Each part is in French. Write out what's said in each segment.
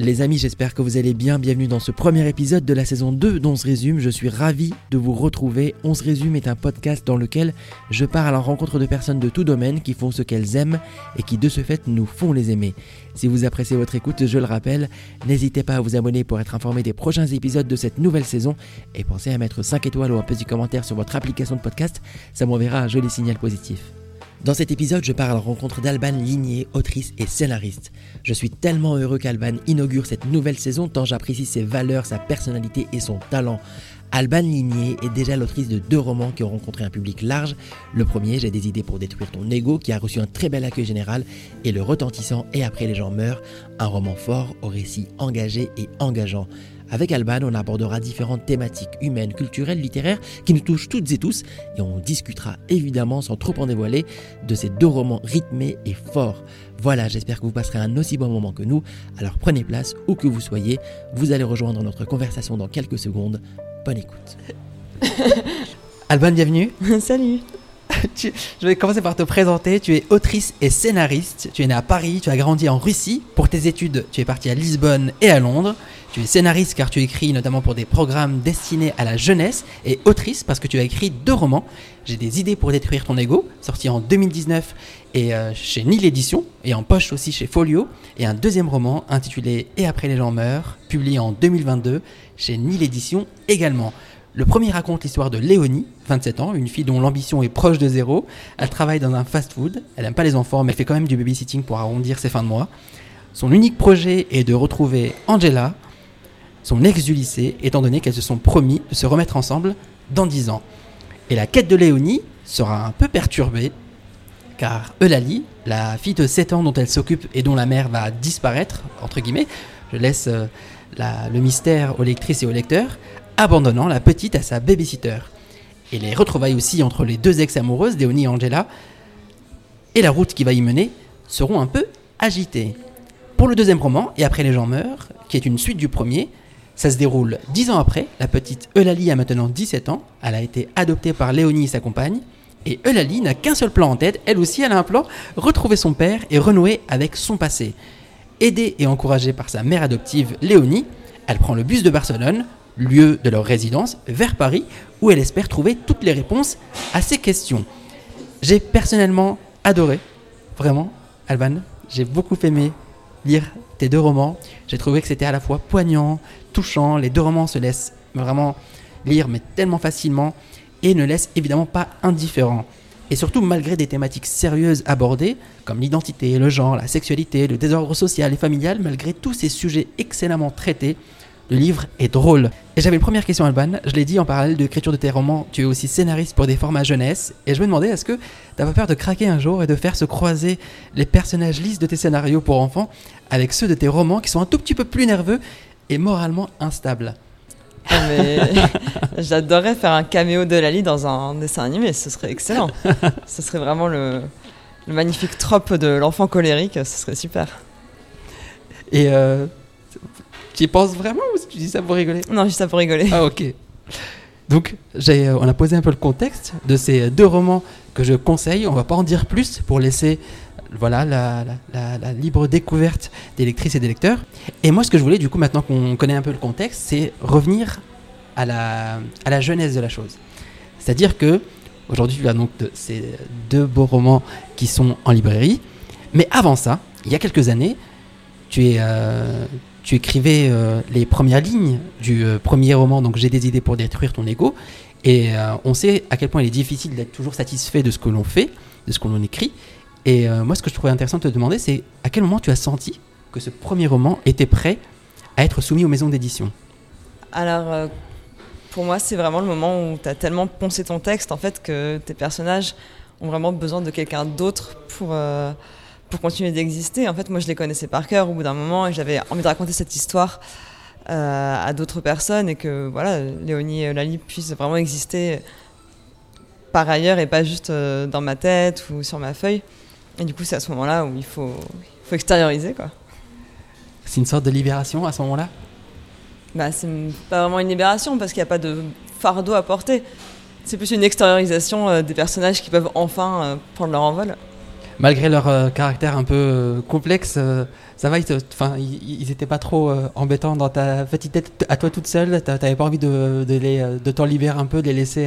Les amis, j'espère que vous allez bien. Bienvenue dans ce premier épisode de la saison 2 d'On se résume. Je suis ravi de vous retrouver. On se résume est un podcast dans lequel je pars à la rencontre de personnes de tout domaine qui font ce qu'elles aiment et qui de ce fait nous font les aimer. Si vous appréciez votre écoute, je le rappelle, n'hésitez pas à vous abonner pour être informé des prochains épisodes de cette nouvelle saison et pensez à mettre 5 étoiles ou un petit commentaire sur votre application de podcast, ça m'enverra un joli signal positif. Dans cet épisode, je pars à rencontre d'Alban Ligné, autrice et scénariste. Je suis tellement heureux qu'Alban inaugure cette nouvelle saison tant j'apprécie ses valeurs, sa personnalité et son talent. Alban Ligné est déjà l'autrice de deux romans qui ont rencontré un public large. Le premier, J'ai des idées pour détruire ton ego, qui a reçu un très bel accueil général, et le retentissant Et après les gens meurent, un roman fort au récit engagé et engageant. Avec Alban, on abordera différentes thématiques humaines, culturelles, littéraires qui nous touchent toutes et tous et on discutera évidemment sans trop en dévoiler de ces deux romans rythmés et forts. Voilà, j'espère que vous passerez un aussi bon moment que nous. Alors prenez place où que vous soyez. Vous allez rejoindre notre conversation dans quelques secondes. Bonne écoute. Alban, bienvenue. Salut. je vais commencer par te présenter. Tu es autrice et scénariste. Tu es née à Paris, tu as grandi en Russie. Pour tes études, tu es partie à Lisbonne et à Londres. Tu es scénariste car tu écris notamment pour des programmes destinés à la jeunesse et autrice parce que tu as écrit deux romans. J'ai des idées pour détruire ton ego, sorti en 2019 et euh, chez Nil Édition et en poche aussi chez Folio. Et un deuxième roman intitulé Et après les gens meurent, publié en 2022 chez Nil Édition également. Le premier raconte l'histoire de Léonie, 27 ans, une fille dont l'ambition est proche de zéro. Elle travaille dans un fast-food, elle n'aime pas les enfants, mais elle fait quand même du babysitting pour arrondir ses fins de mois. Son unique projet est de retrouver Angela, son ex du lycée, étant donné qu'elles se sont promis de se remettre ensemble dans 10 ans. Et la quête de Léonie sera un peu perturbée, car Eulalie, la fille de 7 ans dont elle s'occupe et dont la mère va disparaître, entre guillemets, je laisse euh, le mystère aux lectrices et aux lecteurs, abandonnant la petite à sa babysitter. Et les retrouvailles aussi entre les deux ex-amoureuses, Léonie et Angela, et la route qui va y mener, seront un peu agitées. Pour le deuxième roman, Et après les gens meurent, qui est une suite du premier, ça se déroule dix ans après. La petite Eulalie a maintenant 17 ans. Elle a été adoptée par Léonie et sa compagne. Et Eulalie n'a qu'un seul plan en tête. Elle aussi, elle a un plan retrouver son père et renouer avec son passé. Aidée et encouragée par sa mère adoptive Léonie, elle prend le bus de Barcelone, lieu de leur résidence, vers Paris, où elle espère trouver toutes les réponses à ces questions. J'ai personnellement adoré, vraiment, Alban. J'ai beaucoup aimé lire tes deux romans. J'ai trouvé que c'était à la fois poignant, touchant. Les deux romans se laissent vraiment lire, mais tellement facilement, et ne laissent évidemment pas indifférent. Et surtout, malgré des thématiques sérieuses abordées, comme l'identité, le genre, la sexualité, le désordre social et familial, malgré tous ces sujets excellemment traités, le livre est drôle. Et j'avais une première question, Alban. Je l'ai dit en parallèle de l'écriture de tes romans, tu es aussi scénariste pour des formats jeunesse. Et je me demandais, est-ce que t'as pas peur de craquer un jour et de faire se croiser les personnages lisses de tes scénarios pour enfants avec ceux de tes romans qui sont un tout petit peu plus nerveux et moralement instables? Ah, J'adorerais faire un caméo de Lali dans un dessin animé, ce serait excellent. ce serait vraiment le, magnifique trope de l'enfant colérique, ce serait super. Et euh, tu y penses vraiment ou tu dis ça pour rigoler? Non, je dis ça pour rigoler. Ah, ok. Donc, euh, on a posé un peu le contexte de ces deux romans que je conseille. On va pas en dire plus pour laisser voilà, la, libre découverte des lectrices et des lecteurs. Et moi, ce que je voulais, du coup, maintenant qu'on connaît un peu le contexte, c'est revenir à la, à la jeunesse de la chose. C'est-à-dire que aujourd'hui, tu as donc ces deux beaux romans qui sont en librairie. Mais avant ça, il y a quelques années, tu es, euh, tu écrivais euh, les premières lignes du euh, premier roman, donc J'ai des idées pour détruire ton ego. Et euh, on sait à quel point il est difficile d'être toujours satisfait de ce que l'on fait, de ce qu'on écrit. Et moi, ce que je trouvais intéressant de te demander, c'est à quel moment tu as senti que ce premier roman était prêt à être soumis aux maisons d'édition? Alors, pour moi, c'est vraiment le moment où tu as tellement poncé ton texte, en fait, que tes personnages ont vraiment besoin de quelqu'un d'autre pour pour continuer d'exister. En fait, moi, je les connaissais par cœur au bout d'un moment et j'avais envie de raconter cette histoire euh, à d'autres personnes et que voilà, Léonie et Lali puissent vraiment exister par ailleurs et pas juste euh, dans ma tête ou sur ma feuille. Et du coup, c'est à ce moment-là où il faut, faut extérioriser. quoi. C'est une sorte de libération à ce moment-là? Bah, C'est pas vraiment une libération parce qu'il n'y a pas de fardeau à porter. C'est plus une extériorisation euh, des personnages qui peuvent enfin prendre leur envol. Malgré leur euh, caractère un peu euh, complexe, euh, ça va, ils, te- enfin, ils, ils étaient pas trop embêtants dans ta petite tête à toi toute seule. t'a- T'avais pas envie de, de les, de t'en libérer un peu, de les laisser,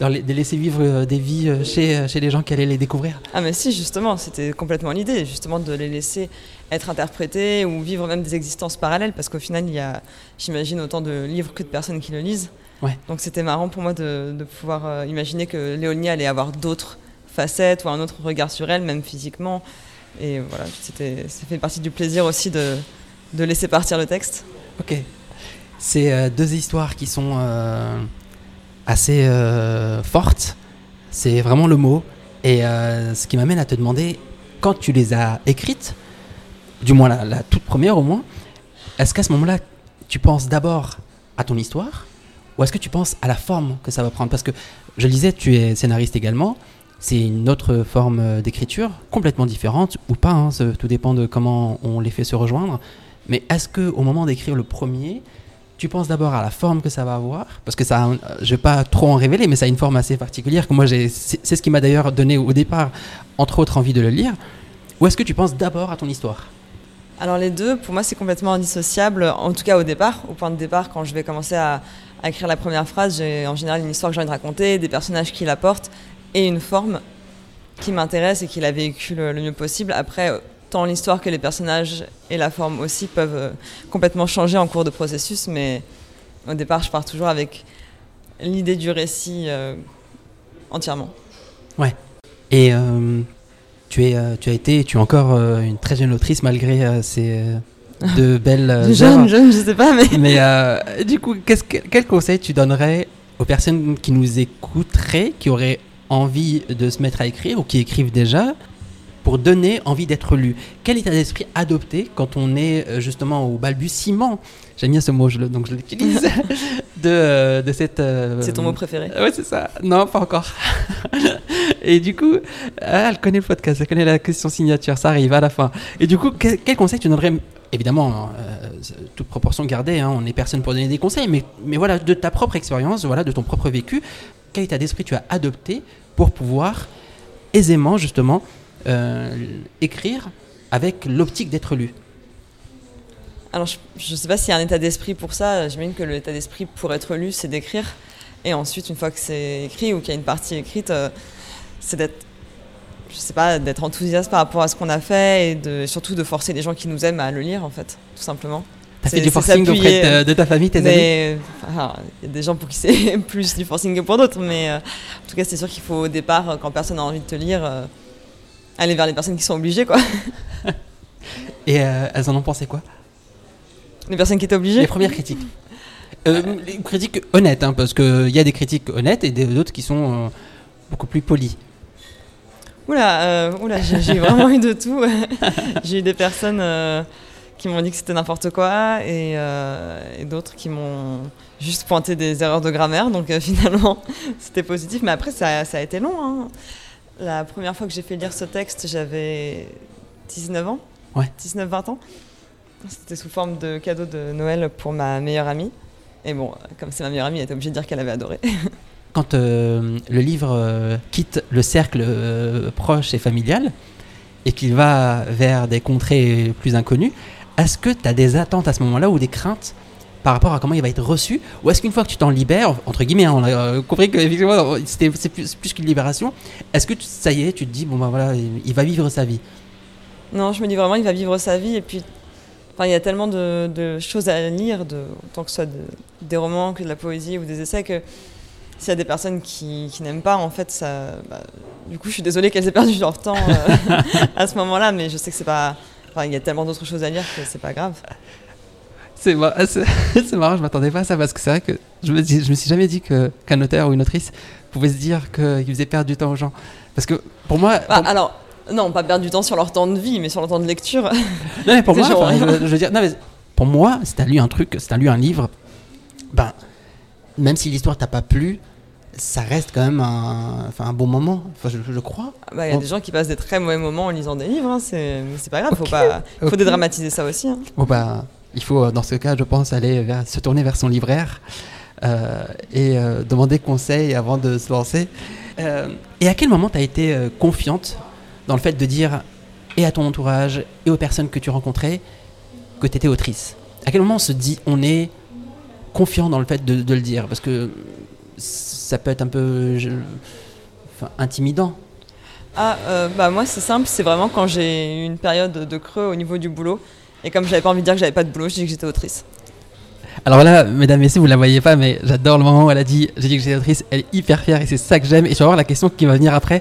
de les, laisser vivre des vies chez, chez les gens qui allaient les découvrir. Ah mais si, justement, c'était complètement l'idée, justement de les laisser être interprétés ou vivre même des existences parallèles, parce qu'au final, il y a, j'imagine, autant de livres que de personnes qui le lisent. Ouais. Donc c'était marrant pour moi de, de pouvoir imaginer que Léonie allait avoir d'autres ou un autre regard sur elle, même physiquement. Et voilà, ça fait partie du plaisir aussi de, de laisser partir le texte. Ok. C'est euh, deux histoires qui sont euh, assez euh, fortes. C'est vraiment le mot. Et ce qui m'amène à te demander, quand tu les as écrites, du moins la, toute première au moins, est-ce qu'à ce moment-là, tu penses d'abord à ton histoire ou est-ce que tu penses à la forme que ça va prendre? Parce que je le disais, tu es scénariste également. C'est une autre forme euh, d'écriture, complètement différente ou pas. hein, tout dépend de comment on les fait se rejoindre. Mais est-ce que au moment d'écrire le premier, tu penses d'abord à la forme que ça va avoir? Parce que ça, un- je vais pas trop en révéler, mais ça a une forme assez particulière que moi c'est ce qui m'a d'ailleurs donné au départ, entre autres, envie de le lire. Ou est-ce que tu penses d'abord à ton histoire? Alors les deux, pour moi, c'est complètement indissociable, en tout cas au départ. Au point de départ, quand je vais commencer à, à écrire la première phrase, j'ai en général une histoire que j'ai envie de raconter, des personnages qui la portent et une forme qui m'intéresse et qui la véhicule le mieux possible. Après, tant l'histoire que les personnages et la forme aussi peuvent euh, complètement changer en cours de processus, mais au départ, je pars toujours avec l'idée du récit euh, entièrement. Et euh, tu, es, euh, tu as été, tu es encore euh, une très jeune autrice malgré euh, ces euh, deux belles euh, œuvres. jeune, jeune, je sais pas, mais Mais euh, du coup, que- quel conseil tu donnerais aux personnes qui nous écouteraient, qui auraient envie de se mettre à écrire ou qui écrivent déjà, pour donner envie d'être lu Quel état d'esprit adopter quand on est euh, justement au balbutiement? J'aime bien ce mot, je le- donc je l'utilise, de, euh, de cette... euh, c'est ton mot préféré. Ouais, c'est ça. Non, pas encore. Et du coup, ah, elle connaît le podcast, elle connaît la question signature, ça arrive à la fin. Et du coup, quel, quel conseil tu donnerais? Évidemment, euh, toute proportion gardée, hein, on n'est personne pour donner des conseils, mais, mais voilà, de ta propre expérience, voilà, de ton propre vécu, quel état d'esprit tu as adopté pour pouvoir aisément, justement, euh, écrire avec l'optique d'être lu Alors, je ne sais pas s'il y a un état d'esprit pour ça. J'imagine que l'état d'esprit pour être lu, c'est d'écrire. Et ensuite, une fois que c'est écrit ou qu'il y a une partie écrite, euh, c'est d'être, je sais pas, d'être enthousiaste par rapport à ce qu'on a fait et surtout de forcer les gens qui nous aiment à le lire, en fait, tout simplement. T'as fait du forcing auprès de, de ta famille, tes amis Mais enfin, il y a des gens pour qui c'est plus du forcing que pour d'autres. Mais euh, en tout cas, c'est sûr qu'il faut au départ, euh, quand personne n'a envie de te lire, euh, aller vers les personnes qui sont obligées, quoi. Et euh, elles en ont pensé quoi? Les personnes qui étaient obligées? Les premières critiques. Euh, les critiques honnêtes, hein, parce qu'il y a des critiques honnêtes et des- d'autres qui sont euh, beaucoup plus polies. Oula, euh, oula j'ai vraiment eu de tout. j'ai eu des personnes euh, qui m'ont dit que c'était n'importe quoi et, euh, et d'autres qui m'ont juste pointé des erreurs de grammaire. Donc euh, finalement, c'était positif. Mais après, ça, ça a été long. hein. La première fois que j'ai fait lire ce texte, j'avais 19 ans. Ouais. 19-20 ans. C'était sous forme de cadeau de Noël pour ma meilleure amie. Et bon, comme c'est ma meilleure amie, elle était obligée de dire qu'elle avait adoré. Quand euh, le livre quitte le cercle proche et familial et qu'il va vers des contrées plus inconnues, est-ce que tu as des attentes à ce moment-là ou des craintes par rapport à comment il va être reçu Ou est-ce qu'une fois que tu t'en libères, entre guillemets, hein, on a euh, compris que c'est plus, plus qu'une libération, est-ce que tu- ça y est, tu te dis, bon ben voilà, il, va vivre sa vie? Non, je me dis vraiment, il va vivre sa vie. Et puis, enfin, il y a tellement de, de choses à lire, de, autant que ce soit de- des romans que de la poésie ou des essais, que s'il y a des personnes qui, qui n'aiment pas, en fait, ça, bah, du coup, je suis désolée qu'elles aient perdu leur temps euh, à ce moment-là, mais je sais que c'est pas. Enfin, il y a tellement d'autres choses à lire que c'est pas grave. C'est mar- c'est- c'est marrant, je m'attendais pas à ça parce que c'est vrai que je me, dis- je me suis jamais dit qu'un auteur ou une autrice pouvait se dire qu'il faisait perdre du temps aux gens. Parce que pour moi, Bah, pour- alors, non, pas perdre du temps sur leur temps de vie, mais sur leur temps de lecture. non, mais pour moi, enfin, je, je veux dire, non, mais pour moi, si t'as lu un truc, si t'as lu un livre, ben, même si l'histoire t'a pas plu, ça reste quand même un, enfin, un bon moment. Enfin, je, je crois. Bah, Il y a des gens qui passent des très mauvais moments en lisant des livres, hein, c'est pas grave, faut, Ok, pas, faut dédramatiser ça aussi. hein. Bon bah, il faut euh, dans ce cas, je pense, aller vers, se tourner vers son libraire euh, et euh, demander conseil avant de se lancer. Euh, et à quel moment tu as été confiante dans le fait de dire et à ton entourage et aux personnes que tu rencontrais que tu étais autrice? À quel moment on se dit on est confiant dans le fait de, de le dire? Parce que ça peut être un peu je- enfin, intimidant. Ah, euh, bah moi c'est simple, c'est vraiment quand j'ai eu une période de creux au niveau du boulot. Et comme j'avais pas envie de dire que j'avais pas de boulot, je dis que j'étais autrice. Alors là, mesdames et messieurs, vous la voyez pas, mais j'adore le moment où elle a dit J'ai dit que j'étais autrice. Elle est hyper fière et c'est ça que j'aime. Et tu vas voir la question qui va venir après.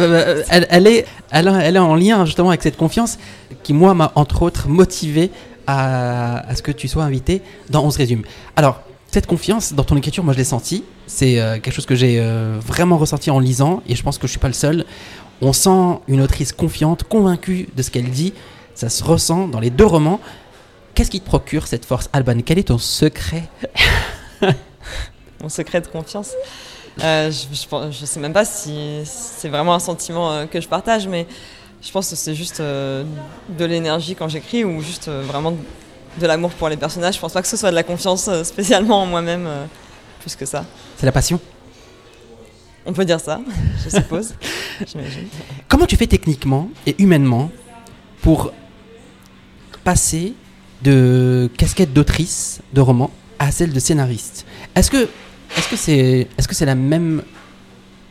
Euh, elle, elle est, elle, elle est en lien justement avec cette confiance qui, moi, m'a entre autres motivé à, à ce que tu sois invité dans On se résume. Alors, cette confiance dans ton écriture, moi je l'ai senti. C'est euh, quelque chose que j'ai euh, vraiment ressenti en lisant et je pense que je suis pas le seul. On sent une autrice confiante, convaincue de ce qu'elle dit. Ça se ressent dans les deux romans. Qu'est-ce qui te procure cette force, Alban? Quel est ton secret? Mon secret de confiance? Euh, je, je sais même pas si c'est vraiment un sentiment que je partage, mais je pense que c'est juste de l'énergie quand j'écris ou juste vraiment de l'amour pour les personnages. Je pense pas que ce soit de la confiance euh, spécialement en moi-même, euh, plus que ça. C'est la passion. On peut dire ça, je suppose. Comment tu fais techniquement et humainement pour passer de casquette d'autrice de roman à celle de scénariste? Est-ce que est-ce que c'est est-ce que c'est la même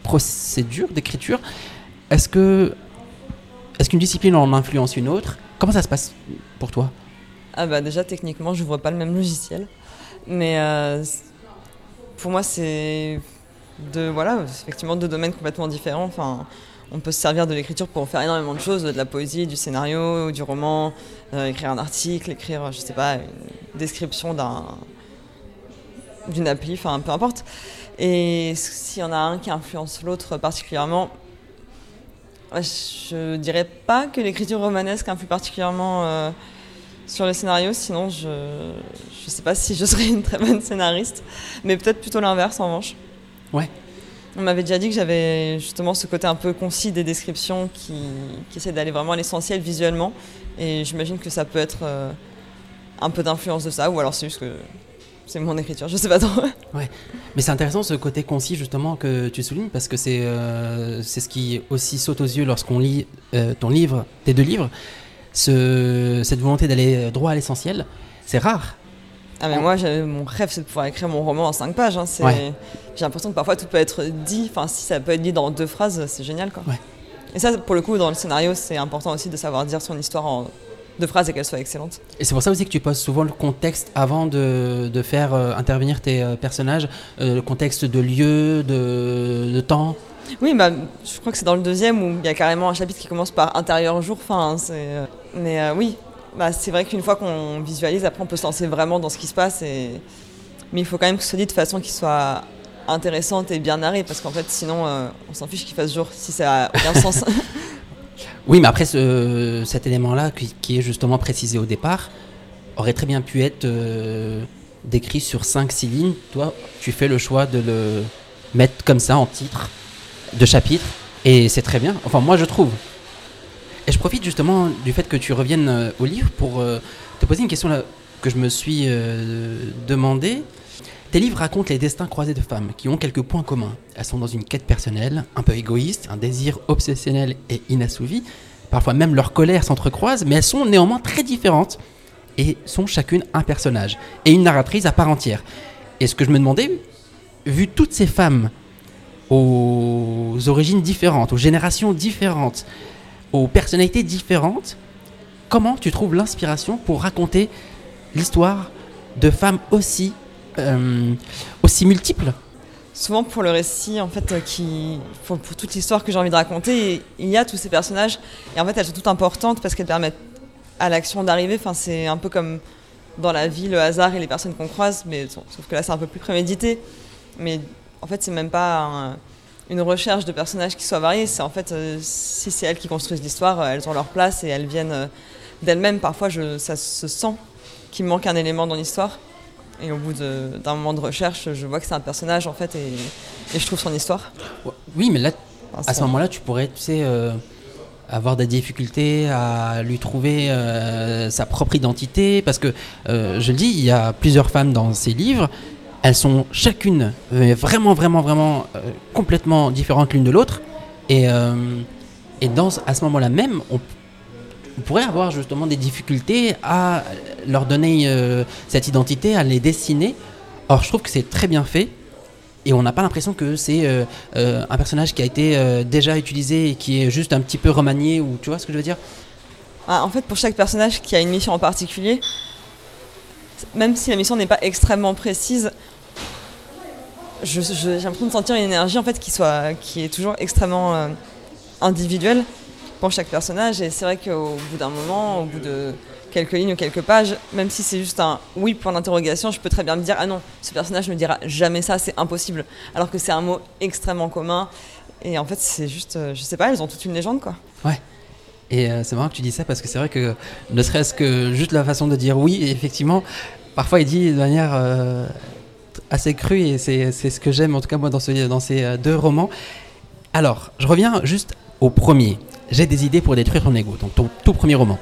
procédure d'écriture? Est-ce que est-ce qu'une discipline en influence une autre? Comment ça se passe pour toi? Ah bah déjà techniquement je vois pas le même logiciel, mais euh, pour moi c'est de voilà effectivement deux domaines complètement différents. Enfin, on peut se servir de l'écriture pour faire énormément de choses, de la poésie, du scénario, du roman, euh, écrire un article, écrire je sais pas une description d'un d'une appli, enfin peu importe. Et s'il y en a un qui influence l'autre particulièrement, je dirais pas que l'écriture romanesque influe particulièrement euh, sur le scénario, sinon je je sais pas si je serais une très bonne scénariste, mais peut-être plutôt l'inverse en revanche. Ouais. On m'avait déjà dit que j'avais justement ce côté un peu concis des descriptions qui, qui essaie d'aller vraiment à l'essentiel visuellement, et j'imagine que ça peut être euh, un peu d'influence de ça, ou alors c'est juste que c'est mon écriture, je sais pas trop. Mais c'est intéressant ce côté concis justement que tu soulignes parce que c'est euh, c'est ce qui aussi saute aux yeux lorsqu'on lit euh, ton livre, tes deux livres, ce, cette volonté d'aller droit à l'essentiel. C'est rare. Ah mais moi, mon rêve, c'est de pouvoir écrire mon roman en 5 pages. hein, Ouais. J'ai l'impression que parfois tout peut être dit, enfin si ça peut être dit dans deux phrases, c'est génial quoi. Ouais. Et ça, pour le coup, dans le scénario, c'est important aussi de savoir dire son histoire en deux phrases et qu'elle soit excellente. Et c'est pour ça aussi que tu poses souvent le contexte avant de, de faire euh, intervenir tes euh, personnages, euh, le contexte de lieu, de, de temps. Oui, bah, je crois que c'est dans le deuxième où il y a carrément un chapitre qui commence par intérieur jour, fin. hein, euh, Mais euh, oui, bah, c'est vrai qu'une fois qu'on visualise, après on peut se lancer vraiment dans ce qui se passe. Et... Mais il faut quand même que ce soit dit de façon qui soit intéressante et bien narrée, parce qu'en fait, sinon, euh, on s'en fiche qu'il fasse jour si ça a aucun sens. Oui, mais après ce- cet élément-là, qui, qui est justement précisé au départ, aurait très bien pu être euh, décrit sur 5-6 lignes. Toi, tu fais le choix de le mettre comme ça en titre de chapitre, et c'est très bien. Enfin, moi, je trouve. Et je profite justement du fait que tu reviennes euh, au livre pour euh, te poser une question que je me suis euh, demandé. Tes livres racontent les destins croisés de femmes qui ont quelques points communs. Elles sont dans une quête personnelle, un peu égoïste, un désir obsessionnel et inassouvi. Parfois même leur colère s'entrecroise, mais elles sont néanmoins très différentes et sont chacune un personnage et une narratrice à part entière. Et ce que je me demandais, vu toutes ces femmes aux origines différentes, aux générations différentes, aux personnalités différentes, comment tu trouves l'inspiration pour raconter l'histoire de femmes aussi, euh, aussi multiples? Souvent pour le récit, en fait, euh, qui, pour, pour toute l'histoire que j'ai envie de raconter, il y a tous ces personnages et en fait elles sont toutes importantes parce qu'elles permettent à l'action d'arriver. Enfin, c'est un peu comme dans la vie, le hasard et les personnes qu'on croise, mais sauf que là c'est un peu plus prémédité. Mais en fait, c'est même pas un- une recherche de personnages qui soient variés. C'est en fait, euh, si c'est elles qui construisent l'histoire, euh, elles ont leur place et elles viennent euh, d'elles-mêmes. Parfois, je, ça se sent qu'il manque un élément dans l'histoire. Et au bout d'un moment de recherche, je vois que c'est un personnage en fait et, et je trouve son histoire. Oui, mais là, Enfin, à ce moment-là, tu pourrais, tu sais, euh, avoir des difficultés à lui trouver euh, sa propre identité, parce que, euh, je le dis, il y a plusieurs femmes dans ces livres, elles sont chacune euh, vraiment, vraiment, vraiment euh, complètement différentes l'une de l'autre, et, euh, Et dans, à ce moment-là même, on, pourrait avoir justement des difficultés à leur donner cette identité, à les dessiner. Or, je trouve que c'est très bien fait. Et on n'a pas l'impression que c'est un personnage qui a été déjà utilisé et qui est juste un petit peu remanié, ou tu vois ce que je veux dire? Ah, en fait, pour chaque personnage qui a une mission en particulier, même si la mission n'est pas extrêmement précise, j'ai l'impression de sentir une énergie en fait qui, soit, qui est toujours extrêmement euh, individuelle pour chaque personnage. Et c'est vrai qu'au bout d'un moment, au bout de quelques lignes ou quelques pages, même si c'est juste un oui point d'interrogation, je peux très bien me dire ah non, ce personnage ne dira jamais ça, c'est impossible. Alors que c'est un mot extrêmement commun. Et en fait, c'est juste, euh, je sais pas, elles ont toute une légende quoi. Et euh, c'est marrant que tu dis ça parce que c'est vrai que ne serait-ce que juste la façon de dire oui, effectivement, parfois il dit de manière assez crue et c'est ce que j'aime en tout cas moi dans, ce- dans ces euh, deux romans. Alors, je reviens juste au premier. J'ai des idées pour détruire ton ego, donc ton tout premier roman,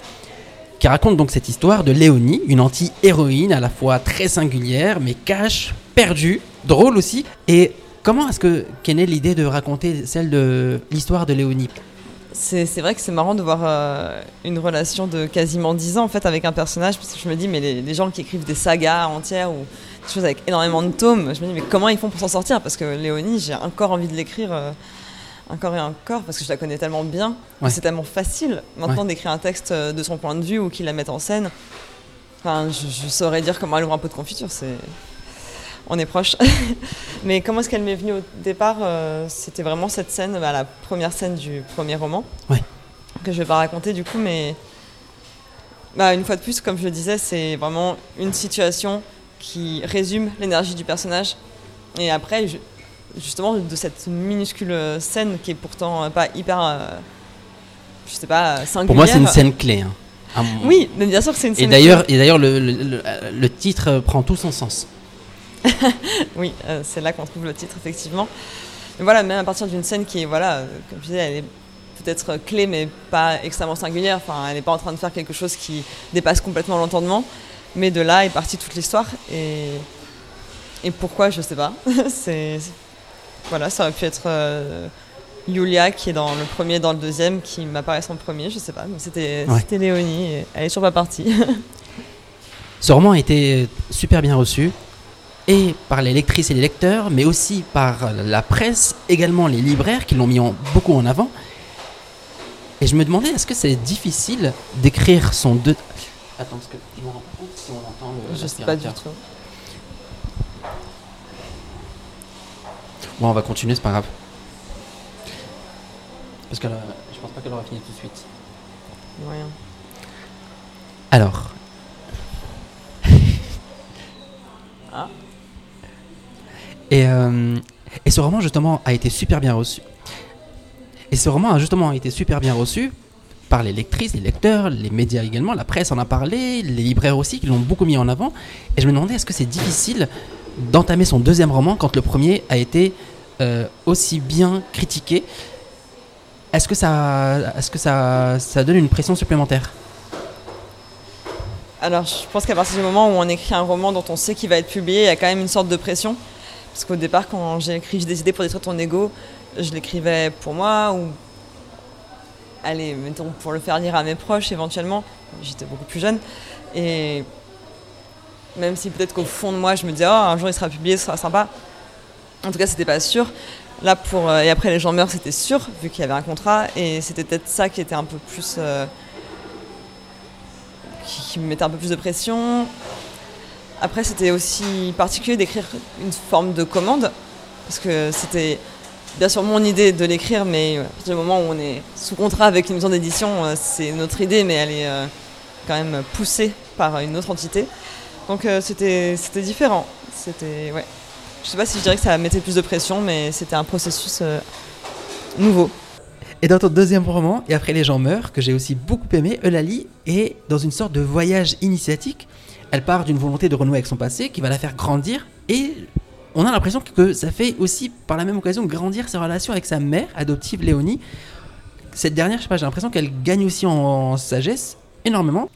qui raconte donc cette histoire de Léonie, une anti-héroïne à la fois très singulière mais cache, perdue, drôle aussi. Et comment est-ce que qu'est née l'idée de raconter celle de l'histoire de Léonie? C'est vrai que c'est marrant de voir euh, une relation de quasiment 10 ans en fait avec un personnage parce que je me dis mais les, les gens qui écrivent des sagas entières ou des choses avec énormément de tomes, je me dis mais comment ils font pour s'en sortir? Parce que Léonie j'ai encore envie de l'écrire euh, encore et encore parce que je la connais tellement bien, Ouais. c'est tellement facile maintenant d'écrire un texte euh, de son point de vue ou qu'il la mette en scène. Enfin, je, je saurais dire comment elle ouvre un pot de confiture, c'est on est proche. Mais comment est-ce qu'elle m'est venue au départ euh, C'était vraiment cette scène, bah, la première scène du premier roman. Ouais. Que je vais pas raconter du coup, mais bah, une fois de plus, comme je le disais, c'est vraiment une situation qui résume l'énergie du personnage. Et après, je- justement, de cette minuscule euh, scène qui est pourtant euh, pas hyper, euh, je sais pas, singulière. Pour moi, c'est une scène clé. hein. Mon- Oui, mais bien sûr que c'est une Et scène. d'ailleurs, et d'ailleurs, le, le- le- le titre euh, prend tout son sens. Oui, euh, c'est là qu'on trouve le titre, effectivement. Mais voilà, même à partir d'une scène qui est, voilà, euh, comme je disais, elle est peut-être clé, mais pas extrêmement singulière. Enfin, elle n'est pas en train de faire quelque chose qui dépasse complètement l'entendement. Mais de là est partie toute l'histoire. Et, et pourquoi, je sais pas. c'est, voilà, ça aurait pu être euh, Yulia qui est dans le premier, dans le deuxième, qui m'apparaît en premier, je sais pas. Mais c'était, Ouais. c'était Léonie, et elle est toujours pas partie. Ce roman a été super bien reçu, et par les lectrices et les lecteurs, mais aussi par la presse, également les libraires qui l'ont mis en- beaucoup en avant. Et je me demandais, est-ce que c'est difficile d'écrire son deux... Attends, parce que je me rends pas compte si on entend le je sais pas du tout. Bon, on va continuer, c'est pas grave. Parce que je pense pas qu'elle aura fini tout de suite. Rien. Alors. Ah. Et, euh, et ce roman, justement, a été super bien reçu. Et ce roman a justement été super bien reçu par les lectrices, les lecteurs, les médias également, la presse en a parlé, les libraires aussi, qui l'ont beaucoup mis en avant. Et je me demandais, est-ce que c'est difficile d'entamer son deuxième roman quand le premier a été euh, aussi bien critiqué? Est-ce que, ça, est-ce que ça, ça donne une pression supplémentaire? Alors, je pense qu'à partir du moment où on écrit un roman dont on sait qu'il va être publié, il y a quand même une sorte de pression. Parce qu'au départ, quand j'ai écrit J'ai décidé pour détruire ton ego, je l'écrivais pour moi ou. Allez, mettons, pour le faire lire à mes proches éventuellement. J'étais beaucoup plus jeune. Et même si peut-être qu'au fond de moi, je me disais, oh, un jour il sera publié, ce sera sympa. En tout cas, c'était pas sûr. Là, pour. euh, et après, les gens meurent, c'était sûr, vu qu'il y avait un contrat. Et c'était peut-être ça qui était un peu plus. euh, qui, qui me mettait un peu plus de pression. Après, c'était aussi particulier d'écrire une forme de commande, parce que c'était bien sûr mon idée de l'écrire, mais à partir du moment où on est sous contrat avec une maison d'édition, euh, c'est notre idée, mais elle est euh, quand même poussée par une autre entité. Donc euh, c'était différent. C'était ouais. Je sais pas si je dirais que ça mettait plus de pression, mais c'était un processus euh, nouveau. Et dans ton deuxième roman, Et après les gens meurent, que j'ai aussi beaucoup aimé, Eulalie est dans une sorte de voyage initiatique. Elle part d'une volonté de renouer avec son passé qui va la faire grandir et on a l'impression que ça fait aussi par la même occasion grandir ses relations avec sa mère adoptive Léonie. Cette dernière, je sais pas, j'ai l'impression qu'elle gagne aussi en, sagesse énormément.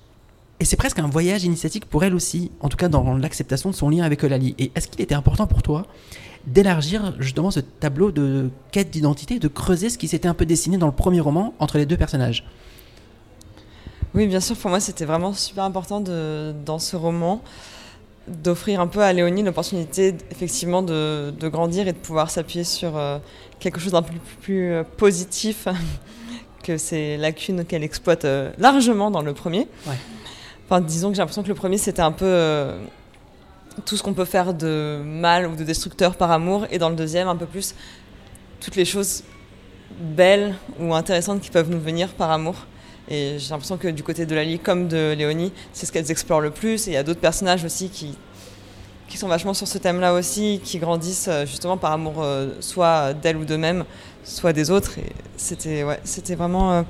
Et c'est presque un voyage initiatique pour elle aussi, en tout cas dans l'acceptation de son lien avec Eulalie. Et est-ce qu'il était important pour toi d'élargir justement ce tableau de quête d'identité, de creuser ce qui s'était un peu dessiné dans le premier roman entre les deux personnages? Oui, bien sûr, pour moi c'était vraiment super important dans ce roman d'offrir un peu à Léonie l'opportunité effectivement de, grandir et de pouvoir s'appuyer sur euh, quelque chose d'un peu plus, euh, positif que ces lacunes qu'elle exploite euh, largement dans le premier. Enfin, disons que j'ai l'impression que le premier c'était un peu tout ce qu'on peut faire de mal ou de destructeur par amour, et dans le deuxième un peu plus toutes les choses belles ou intéressantes qui peuvent nous venir par amour. Et j'ai l'impression que du côté de Lali comme de Léonie, c'est ce qu'elles explorent le plus. Et il y a d'autres personnages aussi qui, sont vachement sur ce thème-là aussi, qui grandissent euh, justement par amour euh, soit d'elles ou d'eux-mêmes, soit des autres. Et c'était ouais, vraiment euh,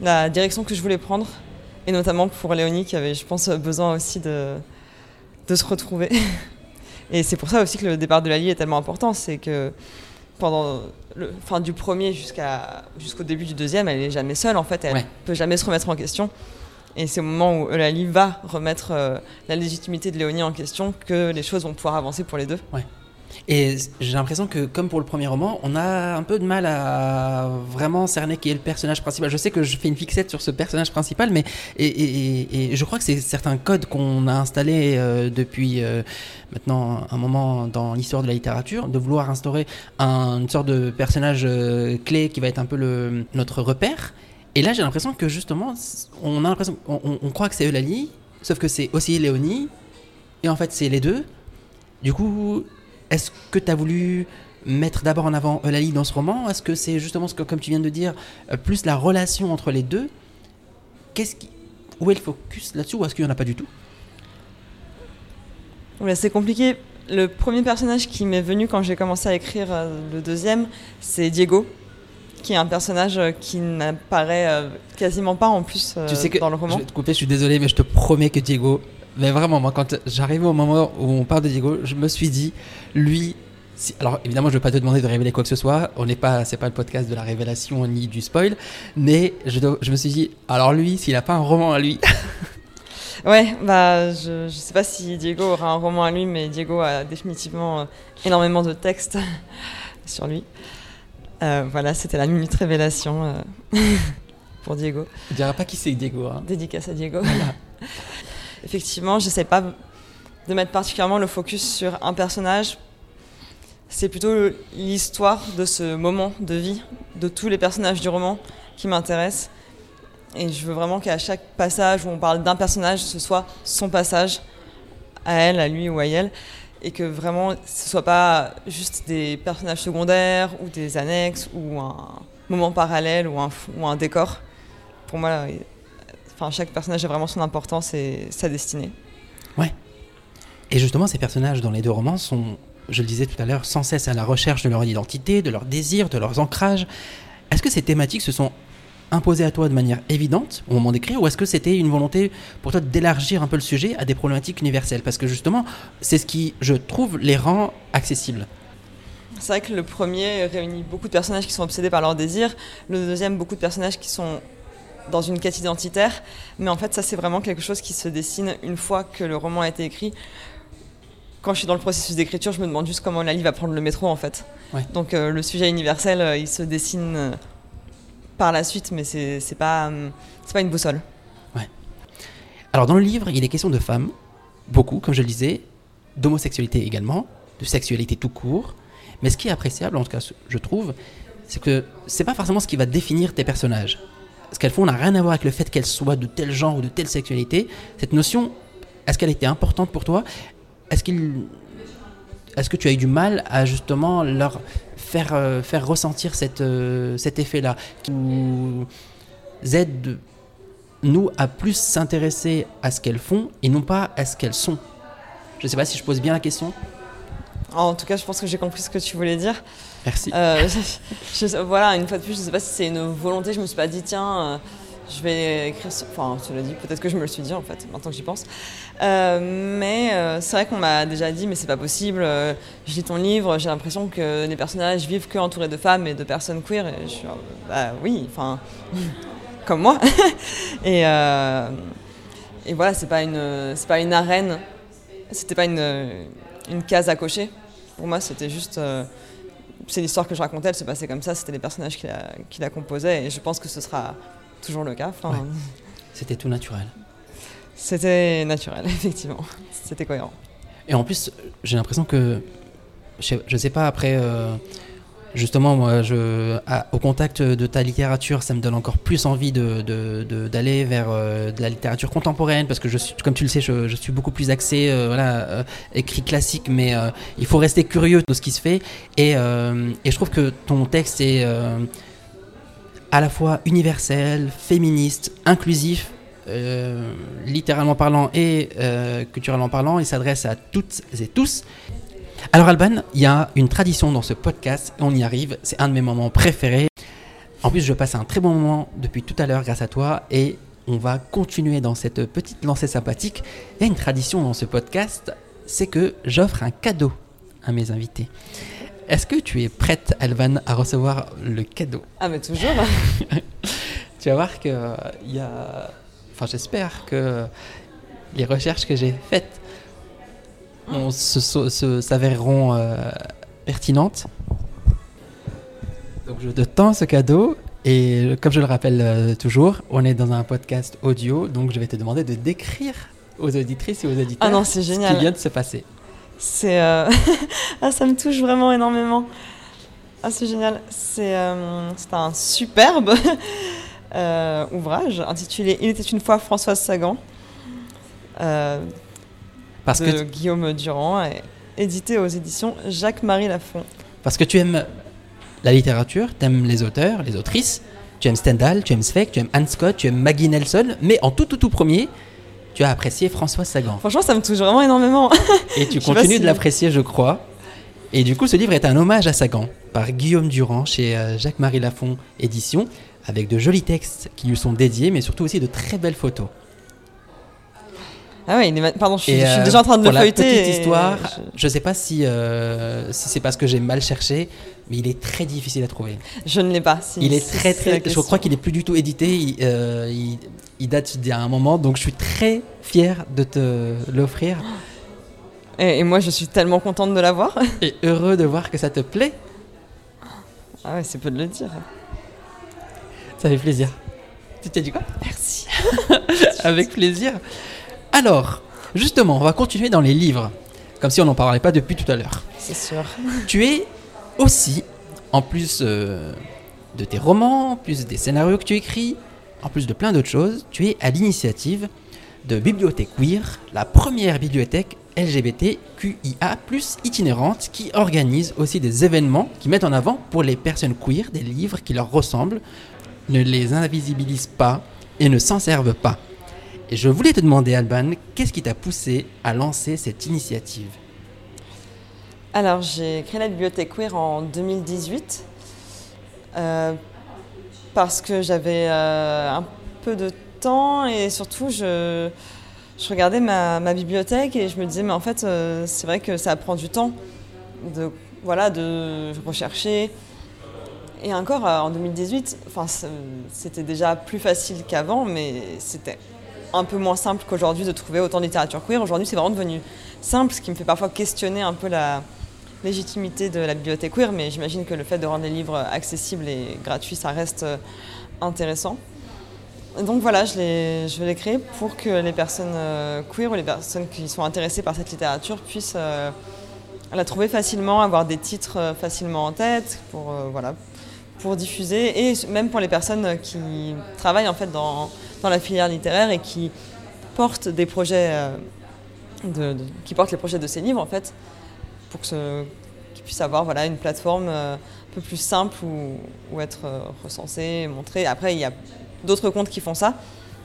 la direction que je voulais prendre. Et notamment pour Léonie qui avait, je pense, besoin aussi de, de se retrouver. Et c'est pour ça aussi que le départ de Lali est tellement important. C'est que pendant le, fin du premier jusqu'à jusqu'au début du deuxième, elle est jamais seule en fait, elle ne peut jamais se remettre en question. Et c'est au moment où Eulalie va remettre euh, la légitimité de Léonie en question que les choses vont pouvoir avancer pour les deux. Ouais. Et j'ai l'impression que, comme pour le premier roman, on a un peu de mal à vraiment cerner qui est le personnage principal. Je sais que je fais une fixette sur ce personnage principal, mais et, je crois que c'est certains codes qu'on a installés euh, depuis euh, maintenant un moment dans l'histoire de la littérature, de vouloir instaurer une sorte de personnage euh, clé qui va être un peu notre repère. Et là, j'ai l'impression que justement, on a l'impression, on, croit que c'est Eulalie, sauf que c'est aussi Léonie, et en fait, c'est les deux. Du coup, est-ce que tu as voulu mettre d'abord en avant Eulalie dans ce roman? Est-ce que c'est justement ce que, comme tu viens de dire, euh, plus la relation entre les deux? Qu'est-ce qui, Où est le focus là-dessus ou est-ce qu'il n'y en a pas du tout? C'est compliqué. Le premier personnage qui m'est venu quand j'ai commencé à écrire euh, le deuxième, c'est Diego, qui est un personnage euh, qui n'apparaît quasiment pas en plus tu sais que, dans le roman. Je vais te couper, je suis désolé, mais je te promets que Diego, mais vraiment, moi, quand j'arrivais au moment où on parle de Diego, je me suis dit, lui, alors évidemment, je ne vais pas te demander de révéler quoi que ce soit. On n'est pas, c'est pas le podcast de la révélation ni du spoil, mais je, je me suis dit, alors lui, s'il n'a pas un roman à lui. ouais, bah, je, ne sais pas si Diego aura un roman à lui, mais Diego a définitivement euh, énormément de textes sur lui. Euh, voilà, c'était la minute révélation euh, pour Diego. Je dirais pas qui c'est Diego. Hein. Dédicace à Diego. Voilà. Effectivement, j'essaie pas de mettre particulièrement le focus sur un personnage. C'est plutôt l'histoire de ce moment de vie de tous les personnages du roman qui m'intéresse. Et je veux vraiment qu'à chaque passage où on parle d'un personnage, ce soit son passage à elle, à lui ou à elle, et que vraiment ce soit pas juste des personnages secondaires ou des annexes ou un moment parallèle ou un, ou un décor. Pour moi, Enfin, chaque personnage a vraiment son importance et sa destinée. Ouais. Et justement, ces personnages dans les deux romans sont, je le disais tout à l'heure, sans cesse à la recherche de leur identité, de leurs désirs, de leurs ancrages. Est-ce que ces thématiques se sont imposées à toi de manière évidente au moment d'écrire, ou est-ce que c'était une volonté pour toi d'élargir un peu le sujet à des problématiques universelles? Parce que justement, c'est ce qui, je trouve, les rend accessibles. C'est vrai que le premier réunit beaucoup de personnages qui sont obsédés par leurs désirs, le deuxième beaucoup de personnages qui sont dans une quête identitaire. Mais en fait, ça, c'est vraiment quelque chose qui se dessine une fois que le roman a été écrit. Quand je suis dans le processus d'écriture, je me demande juste comment Lali va prendre le métro, en fait. Donc, euh, le sujet universel, euh, il se dessine euh, par la suite, mais c'est pas, pas une boussole. Ouais. Alors, dans le livre, il est question de femmes, beaucoup, comme je le disais, d'homosexualité également, de sexualité tout court. Mais ce qui est appréciable, en tout cas, je trouve, c'est que c'est pas forcément ce qui va définir tes personnages ce qu'elles font n'a rien à voir avec le fait qu'elles soient de tel genre ou de telle sexualité. Cette notion, est-ce qu'elle était importante pour toi? Est-ce qu'il est-ce que tu as eu du mal à justement leur faire, euh, faire ressentir cette, euh, cet effet-là qui nous aide, nous, à plus s'intéresser à ce qu'elles font et non pas à ce qu'elles sont? Je ne sais pas si je pose bien la question. En tout cas, je pense que j'ai compris ce que tu voulais dire. Merci. Euh, voilà, une fois de plus, je ne sais pas si c'est une volonté. Je me suis pas dit, tiens, euh, je vais écrire. Enfin, tu l'as dit, peut-être que je me le suis dit en fait, maintenant que j'y pense. Euh, mais c'est vrai qu'on m'a déjà dit, mais c'est pas possible. je lis ton livre, j'ai l'impression que les personnages vivent que entourés de femmes et de personnes queer. Et je suis, bah oui, enfin, comme moi. et, voilà, c'est pas pas une arène. C'était pas une case à cocher Pour moi, c'était juste. C'est l'histoire que je racontais, elle se passait comme ça, c'était les personnages qui la, qui la composaient, et je pense que ce sera toujours le cas. Enfin, Ouais. C'était tout naturel. C'était naturel, effectivement. C'était cohérent. Et en plus, j'ai l'impression que, je je sais pas, après, euh, justement, moi, au contact de ta littérature, ça me donne encore plus envie d'aller vers euh, de la littérature contemporaine, parce que, je suis, comme tu le sais, je, suis beaucoup plus axé, euh, euh, écrit classique, mais euh, il faut rester curieux de ce qui se fait. Et, je trouve que ton texte est à la fois universel, féministe, inclusif, littéralement parlant et culturellement parlant, il s'adresse à toutes et tous. Alors Alban, il y a une tradition dans ce podcast, et on y arrive, c'est un de mes moments préférés. En plus, je passe un très bon moment depuis tout à l'heure grâce à toi, et on va continuer dans cette petite lancée sympathique. Il y a une tradition dans ce podcast, c'est que j'offre un cadeau à mes invités. Est-ce que tu es prête, Alban, à recevoir le cadeau? Ah, mais toujours tu vas voir que euh, il y a. Enfin, j'espère que les recherches que j'ai faites ont- se- s'avéreront euh, pertinentes. Donc, je te tends ce cadeau. Et comme je le rappelle euh, toujours, on est dans un podcast audio, donc je vais te demander de décrire aux auditrices et aux auditeurs Ah non, c'est ce qui vient de se passer. C'est. euh, ah, ça me touche vraiment énormément. Ah, c'est génial. C'est euh, c'est un superbe euh, ouvrage intitulé Il était une fois Françoise Sagan Parce de que, Guillaume Durand, et édité aux éditions Jacques-Marie Lafont. parce que tu aimes la littérature, tu aimes les auteurs, les autrices, tu aimes Stendhal, tu aimes Zweig, tu aimes Anne Scott, tu aimes Maggie Nelson, mais en tout, tout, tout premier, tu as apprécié François Sagan. Franchement, ça me touche vraiment énormément. Et tu continues si- de l'apprécier, je crois. Et du coup, ce livre est un hommage à Sagan, par Guillaume Durand, chez euh, Jacques-Marie Lafont Édition, avec de jolis textes qui lui sont dédiés, mais surtout aussi de très belles photos. Ah ouais, pardon, je suis, Et, je suis euh, déjà en train de pour le la feuilleter. petite et histoire, je- ne sais pas si, euh, si c'est parce que j'ai mal cherché, mais il est très difficile à trouver. Je ne l'ai pas. si- Il est si très la très. Je crois qu'il est plus du tout édité. Il, euh, il, il date d'il y a un moment, donc je suis très fier de te l'offrir Et, et moi, je suis tellement contente de l'avoir. et heureux de voir que ça te plaît. Ah ouais, c'est peu de le dire. Ça fait plaisir. Tu t'es dit quoi? Merci. Avec plaisir. Alors, justement, on va continuer dans les livres, comme si on n'en parlait pas depuis tout à l'heure. C'est sûr. Tu es aussi, en plus euh, de tes romans, en plus des scénarios que tu écris, en plus de plein d'autres choses, tu es à l'initiative de Bibliothèque Queer, la première bibliothèque LGBTQIA itinérante qui organise aussi des événements qui mettent en avant pour les personnes queer des livres qui leur ressemblent, ne les invisibilisent pas et ne s'en servent pas. Et je voulais te demander, Alban, qu'est-ce qui t'a poussé à lancer cette initiative? Alors, j'ai créé la bibliothèque queer en 2018 euh, parce que j'avais euh, un peu de temps et surtout je, regardais ma, bibliothèque et je me disais mais en fait euh, c'est vrai que ça prend du temps de voilà de rechercher. Et encore en 2018 enfin c'est- c'était déjà plus facile qu'avant mais c'était un peu moins simple qu'aujourd'hui de trouver autant de littérature queer aujourd'hui c'est vraiment devenu simple ce qui me fait parfois questionner un peu la légitimité de la bibliothèque queer, mais j'imagine que le fait de rendre les livres accessibles et gratuits, ça reste euh, intéressant. Donc voilà, je l'ai, je créé pour que les personnes euh, queer ou les personnes qui sont intéressées par cette littérature puissent euh, la trouver facilement, avoir des titres euh, facilement en tête, pour, euh, voilà, pour diffuser, et même pour les personnes qui travaillent en fait dans, dans la filière littéraire et qui portent des projets, euh, de- qui portent les projets de ces livres en fait, pour qu'ils puissent avoir voilà, une plateforme euh, un peu plus simple où, être euh, recensé, montré. Après, il y a d'autres comptes qui font ça.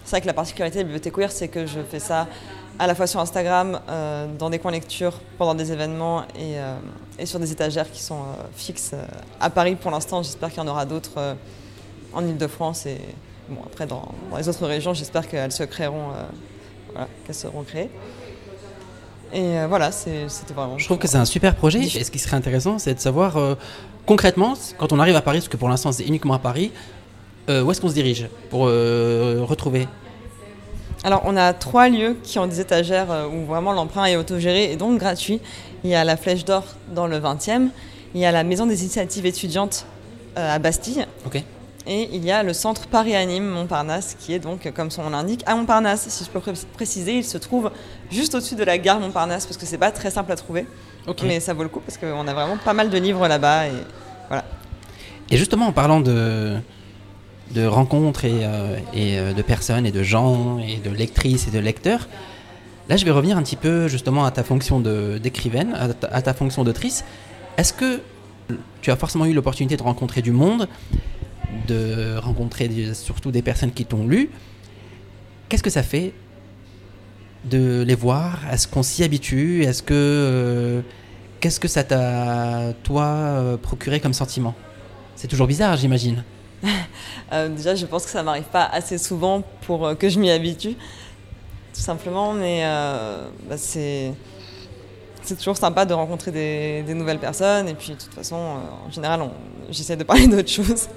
C'est vrai que la particularité de bibliothèque queer, c'est que je fais ça à la fois sur Instagram, euh, dans des coins lecture, pendant des événements et, euh, et sur des étagères qui sont euh, fixes à Paris pour l'instant. J'espère qu'il y en aura d'autres en Ile-de-France et bon, après dans, dans les autres régions, j'espère qu'elles se créeront, voilà, qu'elles seront créées. Et voilà, c'était vraiment. Je trouve que c'est un super projet. Et ce qui serait intéressant, c'est de savoir concrètement, quand on arrive à Paris, parce que pour l'instant c'est uniquement à Paris, où est-ce qu'on se dirige pour retrouver Alors, on a trois lieux qui ont des étagères euh, où vraiment l'emprunt est autogéré et donc gratuit. il y a la Flèche d'Or dans le 20e, il y a la Maison des initiatives étudiantes euh, à Bastille. Et il y a le centre Paris Anime Montparnasse, qui est donc, comme son nom l'indique, à Montparnasse. Si je peux pré- préciser, il se trouve juste au-dessus de la gare Montparnasse, parce que c'est pas très simple à trouver. Mais ça vaut le coup, parce qu'on a vraiment pas mal de livres là-bas. Et Et justement, en parlant de, de rencontres et, euh, euh, de personnes et de gens et de lectrices et de lecteurs, là je vais revenir un petit peu justement à ta fonction d'écrivaine, à, ta- fonction d'autrice. Est-ce que tu as forcément eu l'opportunité de rencontrer du monde, de rencontrer surtout des personnes qui t'ont lu? Qu'est-ce que ça fait de les voir? Est-ce qu'on s'y habitue? Est-ce que euh, qu'est-ce que ça t'a toi procuré comme sentiment? C'est toujours bizarre, j'imagine. euh, déjà, je pense que ça m'arrive pas assez souvent pour euh, que je m'y habitue, tout simplement. Mais euh, bah, c'est. C'est toujours sympa de rencontrer des, des nouvelles personnes et puis de toute façon, en général, j'essaie de parler d'autres choses.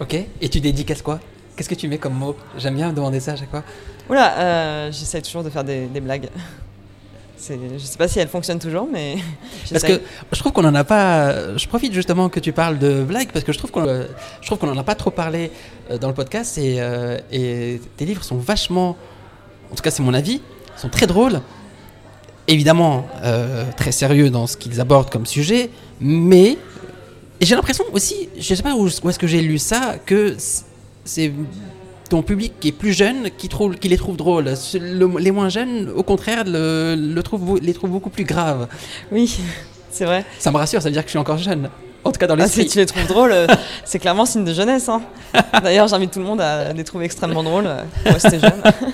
Ok. Et tu dédicaces quoi? Qu'est-ce que tu mets comme mot? J'aime bien demander ça à chaque fois. Oula, j'essaie toujours de faire des, des blagues. Je sais pas si elles fonctionnent toujours, mais Parce que je trouve qu'on en a pas. Je profite justement que tu parles de blagues parce que je trouve qu'on euh, je trouve qu'on en a pas trop parlé euh, dans le podcast et, euh, et tes livres sont vachement, en tout cas c'est mon avis, sont très drôles. Évidemment euh, très sérieux dans ce qu'ils abordent comme sujet, mais et j'ai l'impression aussi, je sais pas où, où est-ce que j'ai lu ça, que c'est ton public qui est plus jeune qui, trouve, qui les trouve drôles. Le- les moins jeunes, au contraire, le, le trouvent- les trouvent beaucoup plus graves. Oui, c'est vrai. Ça me rassure, ça veut dire que je suis encore jeune. En tout cas dans Ah, si tu les trouves drôles, euh, c'est clairement signe de jeunesse. hein. D'ailleurs, j'invite tout le monde à les trouver extrêmement drôles euh, pour rester jeune.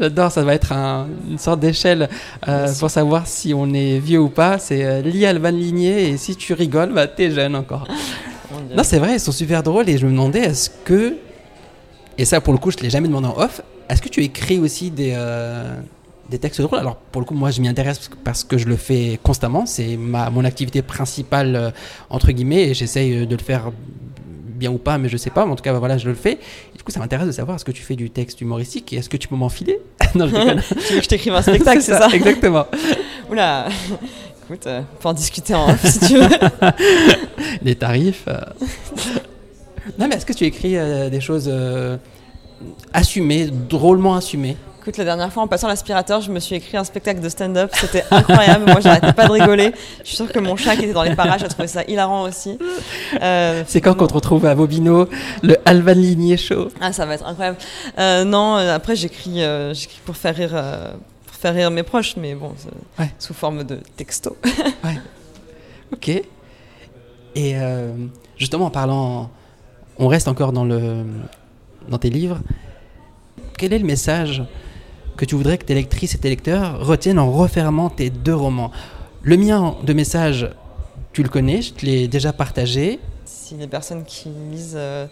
J'adore, ça va être un- une sorte d'échelle euh, pour savoir si on est vieux ou pas. C'est euh, lié à Alban Ligné et si tu rigoles, bah, t'es jeune encore. Non, c'est vrai, ils sont super drôles et je me demandais est-ce que, et ça pour le coup je te l'ai jamais demandé en off, est-ce que tu écris aussi des, euh, des textes drôles? Alors pour le coup moi je m'y intéresse parce que- parce que je le fais constamment, c'est ma, mon activité principale euh, entre guillemets et j'essaye euh, de le faire bien ou pas mais je sais pas, mais en tout cas bah, voilà je le fais. Et du coup ça m'intéresse de savoir est-ce que tu fais du texte humoristique et est-ce que tu peux m'enfiler? Non je déconne. tu veux que je t'écrive un spectacle, c'est ça, Exactement. Oula Écoute, euh, on peut en discuter en off si tu veux. Les tarifs. Non mais est-ce que tu écris euh, des choses euh, assumées, drôlement assumées? Écoute, la dernière fois, en passant l'aspirateur, je me suis écrit un spectacle de stand-up. C'était incroyable. Moi, j'arrêtais pas de rigoler. Je suis sûre que mon chat qui était dans les parages a trouvé ça hilarant aussi. Euh, C'est quand qu'on te retrouve à Bobino, le Alvan Ligné Show? Ah, ça va être incroyable. Euh, non, après, j'écris euh, pour faire rire. pour faire rire mes proches, mais bon, Ouais. sous forme de texto. Ok. Et justement, en parlant, on reste encore dans, le, dans tes livres. Quel est le message que tu voudrais que tes lectrices et tes lecteurs retiennent en refermant tes deux romans? Le mien de message, tu le connais, je te l'ai déjà partagé. Si les personnes qui lisent euh,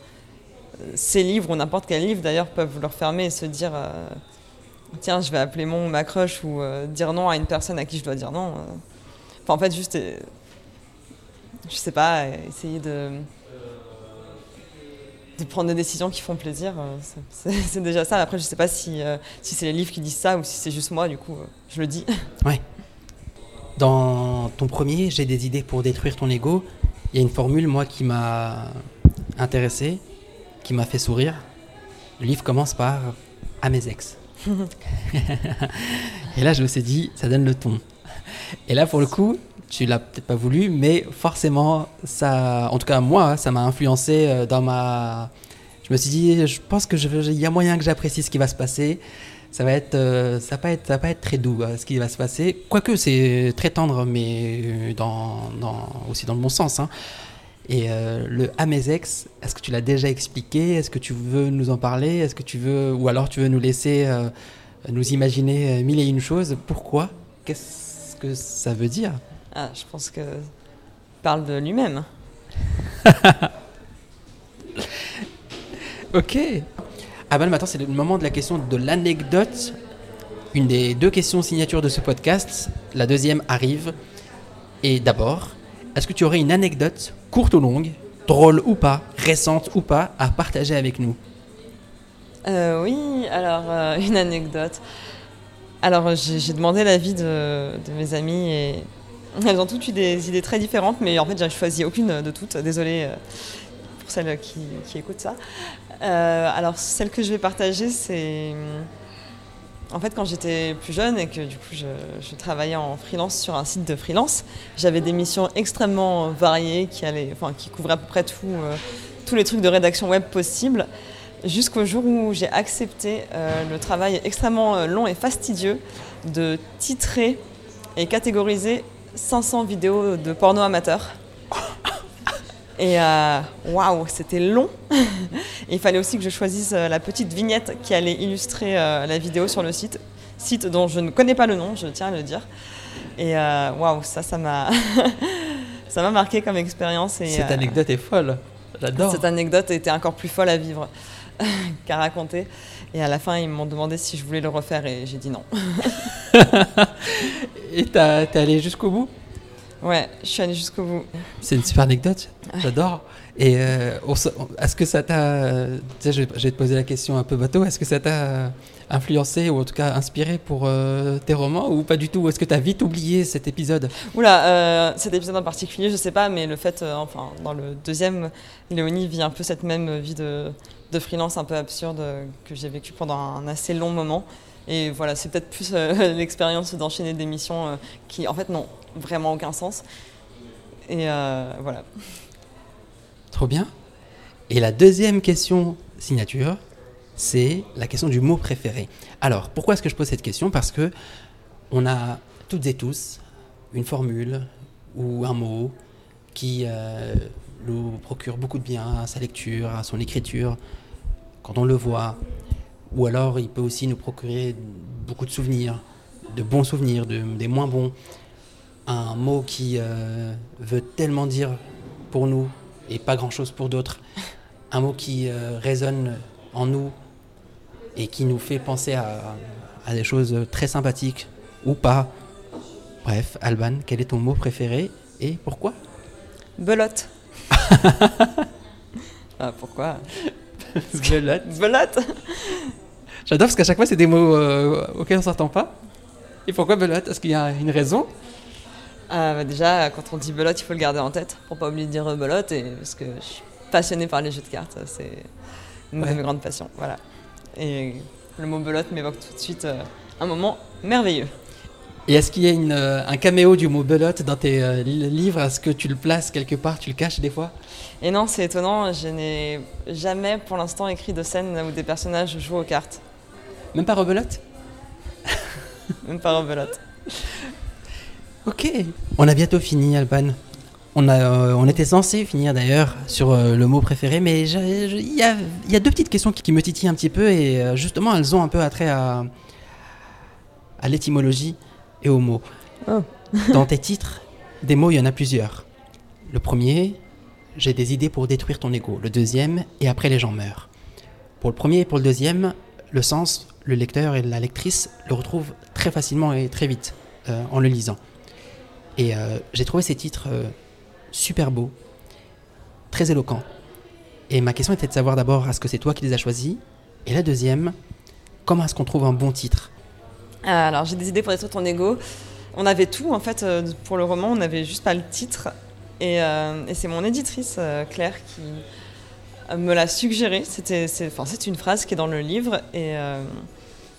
ces livres ou n'importe quel livre d'ailleurs peuvent le refermer et se dire euh, tiens je vais appeler mon ou ma crush ou euh, dire non à une personne à qui je dois dire non. Enfin en fait juste je sais pas essayer de de prendre des décisions qui font plaisir, euh, c'est- déjà ça. Après je sais pas si, euh, si c'est les livres qui disent ça ou si c'est juste moi du coup euh, je le dis. Dans ton premier, j'ai des idées pour détruire ton ego. Il y a une formule, moi, qui m'a intéressé, qui m'a fait sourire. Le livre commence par à mes ex. et là, je me suis dit, ça donne le ton. Et là, pour le coup, tu l'as peut-être pas voulu, mais forcément, ça, en tout cas moi, ça m'a influencé euh, dans ma. Je me suis dit, je pense que il y a moyen que j'apprécie ce qui va se passer. Ça va être, euh, ça va pas être, ça va être très doux euh, ce qui va se passer. Quoique c'est très tendre, mais dans, aussi dans le bon sens. hein. Et le à mes ex, est-ce que tu l'as déjà expliqué? Est-ce que tu veux nous en parler? Est-ce que tu veux, ou alors tu veux nous laisser nous imaginer mille et une choses? Pourquoi? Qu'est-ce que ça veut dire? Ah, je pense que parle de lui-même. Ok. Ah ben maintenant c'est le moment de la question de l'anecdote. Une des deux questions signature de ce podcast. La deuxième arrive. Et d'abord, est-ce que tu aurais une anecdote, courte ou longue, drôle ou pas, récente ou pas, à partager avec nous? Euh, oui, alors euh, une anecdote. Alors, j'ai demandé l'avis de, de mes amies et elles ont toutes eu des idées très différentes, mais en fait, j'ai choisi aucune de toutes. Désolée euh, pour celles qui, écoutent ça. Euh, alors, celle que je vais partager, c'est. En fait, quand j'étais plus jeune et que du coup je, travaillais en freelance sur un site de freelance, j'avais des missions extrêmement variées qui, allaient, enfin, qui couvraient à peu près tout, euh, tous les trucs de rédaction web possibles, jusqu'au jour où j'ai accepté le travail extrêmement long et fastidieux de titrer et catégoriser 500 vidéos de porno amateur. Et euh, waouh, c'était long. Et il fallait aussi que je choisisse euh, la petite vignette qui allait illustrer euh, la vidéo sur le site, site dont je ne connais pas le nom, je tiens à le dire. Et waouh, ça, ça m'a, ça m'a marqué comme expérience. Et, Cette euh, anecdote est folle. J'adore. cette anecdote était encore plus folle à vivre qu'à raconter. Et à la fin, ils m'ont demandé si je voulais le refaire et j'ai dit non. Et t'es allé jusqu'au bout? Ouais, je suis allée jusqu'au bout. C'est une super anecdote, j'adore. Et euh, est-ce que ça t'a. Tu sais, je, vais- te poser la question un peu bateau. Est-ce que ça t'a influencé ou en tout cas inspiré pour euh, tes romans ou pas du tout? Ou Est-ce que t'as vite oublié cet épisode? Oula, euh, cet épisode en particulier, je sais pas, mais le fait, euh, enfin, dans le deuxième, Léonie vit un peu cette même vie de, de freelance un peu absurde euh, que j'ai vécu pendant un assez long moment. Et voilà, c'est peut-être plus euh, l'expérience d'enchaîner des missions euh, qui, en fait, n'ont vraiment aucun sens. Et voilà. Trop bien. Et la deuxième question signature, c'est la question du mot préféré. Alors, pourquoi est-ce que je pose cette question? Parce que on a toutes et tous une formule ou un mot qui nous procure beaucoup de bien à sa lecture, à son écriture, quand on le voit. Ou alors, il peut aussi nous procurer beaucoup de souvenirs, de bons souvenirs, de- des moins bons. Un mot qui euh, veut tellement dire pour nous et pas grand-chose pour d'autres. Un mot qui euh, résonne en nous et qui nous fait penser à des choses très sympathiques ou pas. Bref, Alban, quel est ton mot préféré et pourquoi? Belote. ah, pourquoi? Belote. Belote J'adore parce qu'à chaque fois, c'est des mots euh, auxquels on s'entend pas. Et pourquoi belote Est-ce qu'il y a une raison? Ah, bah déjà, quand on dit belote, il faut le garder en tête pour pas oublier de dire euh, belote. Et, parce que je suis passionnée par les jeux de cartes, c'est une Ouais. de mes grandes passions. Voilà. Et le mot belote m'évoque tout de suite euh, un moment merveilleux. Et est-ce qu'il y a une, euh, un caméo du mot belote dans tes euh, li- livres? Est-ce que tu le places quelque part Tu le caches des fois? Et non, c'est étonnant, je n'ai jamais pour l'instant écrit de scène où des personnages jouent aux cartes, Même pas rebelote? Même pas belote. Ok. On a bientôt fini, Alban. On, a, euh, on était censé finir d'ailleurs sur euh, le mot préféré, mais il y a, il y a deux petites questions qui, qui me titillent un petit peu et justement elles ont un peu attrait à, à l'étymologie et aux mots. Oh. Dans tes titres, des mots, il y en a plusieurs. Le premier, j'ai des idées pour détruire ton ego. Le deuxième, et après les gens meurent. Pour le premier et pour le deuxième, le sens, le lecteur et la lectrice le retrouvent très facilement et très vite euh, en le lisant. Et euh, j'ai trouvé ces titres euh, super beaux, très éloquents. Et ma question était de savoir d'abord, est-ce que c'est toi qui les as choisis? Et la deuxième, comment est-ce qu'on trouve un bon titre? Alors, j'ai des idées pour détruire ton ego. On avait tout, en fait, euh, pour le roman, on n'avait juste pas le titre. Et, euh, c'est mon éditrice, euh, Claire, qui euh, me l'a suggéré. C'était, c'est, enfin, c'est une phrase qui est dans le livre. Et euh,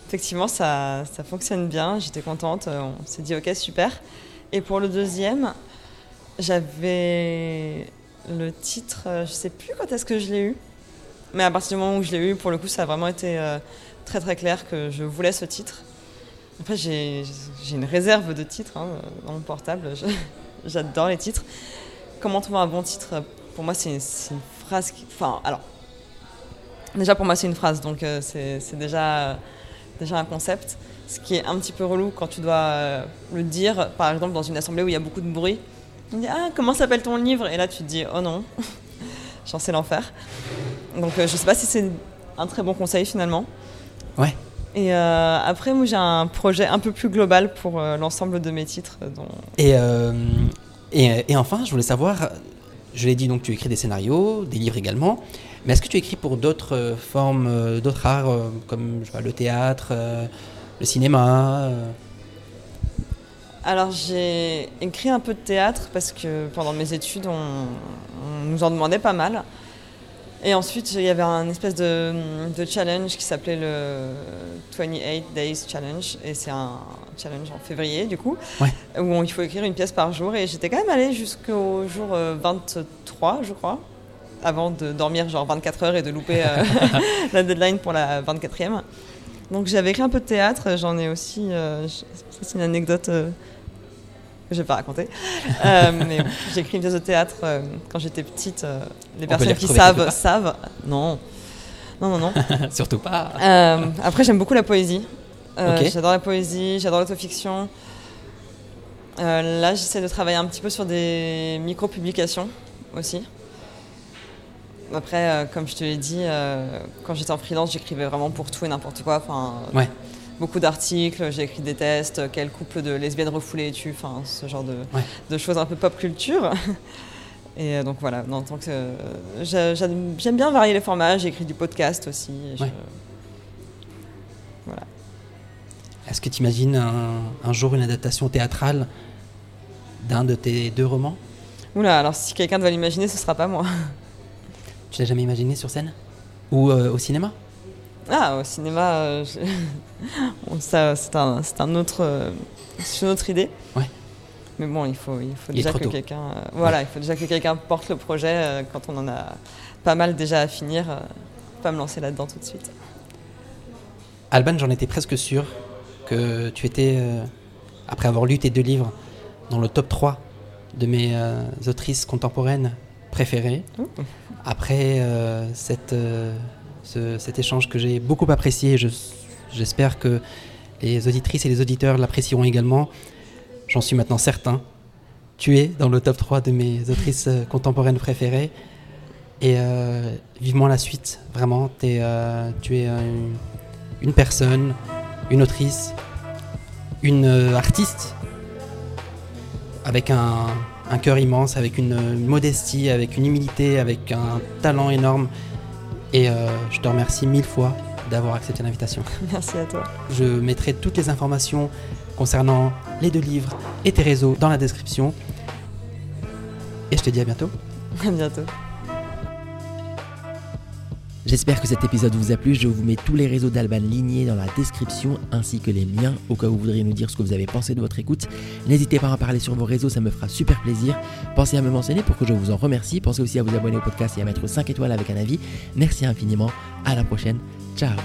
effectivement, ça, ça fonctionne bien. J'étais contente. euh, On s'est dit, OK, super. Et pour le deuxième, j'avais le titre, euh, je sais plus quand est-ce que je l'ai eu. Mais à partir du moment où je l'ai eu, pour le coup, ça a vraiment été euh, très très clair que je voulais ce titre. Après, j'ai une réserve de titres hein, dans mon portable. J'adore les titres. Comment trouver un bon titre? Pour moi, c'est une phrase qui. Enfin, alors. Déjà, pour moi, c'est une phrase, donc euh, c'est déjà, déjà un concept. Ce qui est un petit peu relou quand tu dois euh, le dire, par exemple, dans une assemblée où il y a beaucoup de bruit. On dit Ah, comment s'appelle ton livre? Et là, tu te dis Oh non, j'en sais l'enfer. Donc, euh, je sais pas si c'est un très bon conseil finalement. Ouais. Et euh, après, moi, j'ai un projet un peu plus global pour euh, l'ensemble de mes titres. euh, Dont... Et, euh, et, et enfin, je voulais savoir, je l'ai dit donc, tu écris des scénarios, des livres également, mais est-ce que tu écris pour d'autres formes, d'autres arts, comme je sais pas, le théâtre, Le cinéma Alors j'ai écrit un peu de théâtre parce que pendant mes études, on, on nous en demandait pas mal. Et ensuite, il y avait un espèce de, de challenge qui s'appelait le 28 Days Challenge. Et c'est un challenge en février, du coup, Ouais. où il faut écrire une pièce par jour. Et j'étais quand même allée jusqu'au jour euh, 23, je crois, avant de dormir genre 24 heures et de louper euh, la deadline pour la 24e. Donc j'avais écrit un peu de théâtre. J'en ai aussi. euh, c'est une anecdote. euh, je vais pas raconter. Euh, mais j'ai écrit une pièce de théâtre euh, quand j'étais petite. euh, les personnes qui savent, savent. Non. Non, non, non. surtout pas. Euh, après, j'aime beaucoup la poésie. J'adore la poésie, j'adore l'autofiction. Là, j'essaie de travailler un petit peu sur des micro-publications aussi. Après, comme je te l'ai dit, quand j'étais en freelance, j'écrivais vraiment pour tout et n'importe quoi. Enfin, Ouais. Beaucoup d'articles, j'ai écrit des tests, quel couple de lesbiennes refoulées es-tu, enfin, ce genre de, Ouais. de choses un peu pop culture. Et euh, donc voilà, tant que, euh, j'a- j'aime bien varier les formats, j'ai écrit du podcast aussi. je- Ouais. Est-ce que tu imagines un, un jour une adaptation théâtrale d'un de tes deux romans? Oula, alors si quelqu'un doit l'imaginer, ce sera pas moi. Tu l'as jamais imaginé sur scène? Ou euh, au cinéma? Ah, au cinéma, euh, je- bon, ça, c'est un, c'est un autre, euh, c'est une autre idée. Ouais. Mais bon, il faut, il faut Il déjà que quelqu'un, euh, voilà, il faut déjà que quelqu'un porte le projet. quand on en a pas mal déjà à finir, pas me lancer là-dedans tout de suite. Alban, j'en étais presque sûr que tu étais, après avoir lu tes deux livres, dans le top 3 de mes autrices contemporaines préférées. Après cette, ce- cet échange que j'ai beaucoup apprécié, je- j'espère que les auditrices et les auditeurs l'apprécieront également. J'en suis maintenant certain. Tu es dans le top 3 de mes autrices euh, contemporaines préférées. Et euh, vivement la suite, vraiment. Euh, tu es une, personne, une autrice, une artiste, avec un, cœur immense, avec une modestie, avec une humilité, avec un talent énorme. Et euh, je te remercie mille fois d'avoir accepté l'invitation. Merci à toi. Je mettrai toutes les informations concernant les deux livres et tes réseaux dans la description. Et je te dis à bientôt. À bientôt. J'espère que cet épisode vous a plu. Je vous mets tous les réseaux d'Alban lignés dans la description ainsi que les miens au cas où vous voudriez nous dire ce que vous avez pensé de votre écoute. N'hésitez pas à en parler sur vos réseaux, ça me fera super plaisir. Pensez à me mentionner pour que je vous en remercie. Pensez aussi à vous abonner au podcast et à mettre 5 étoiles avec un avis. Merci infiniment. À la prochaine. Ciao.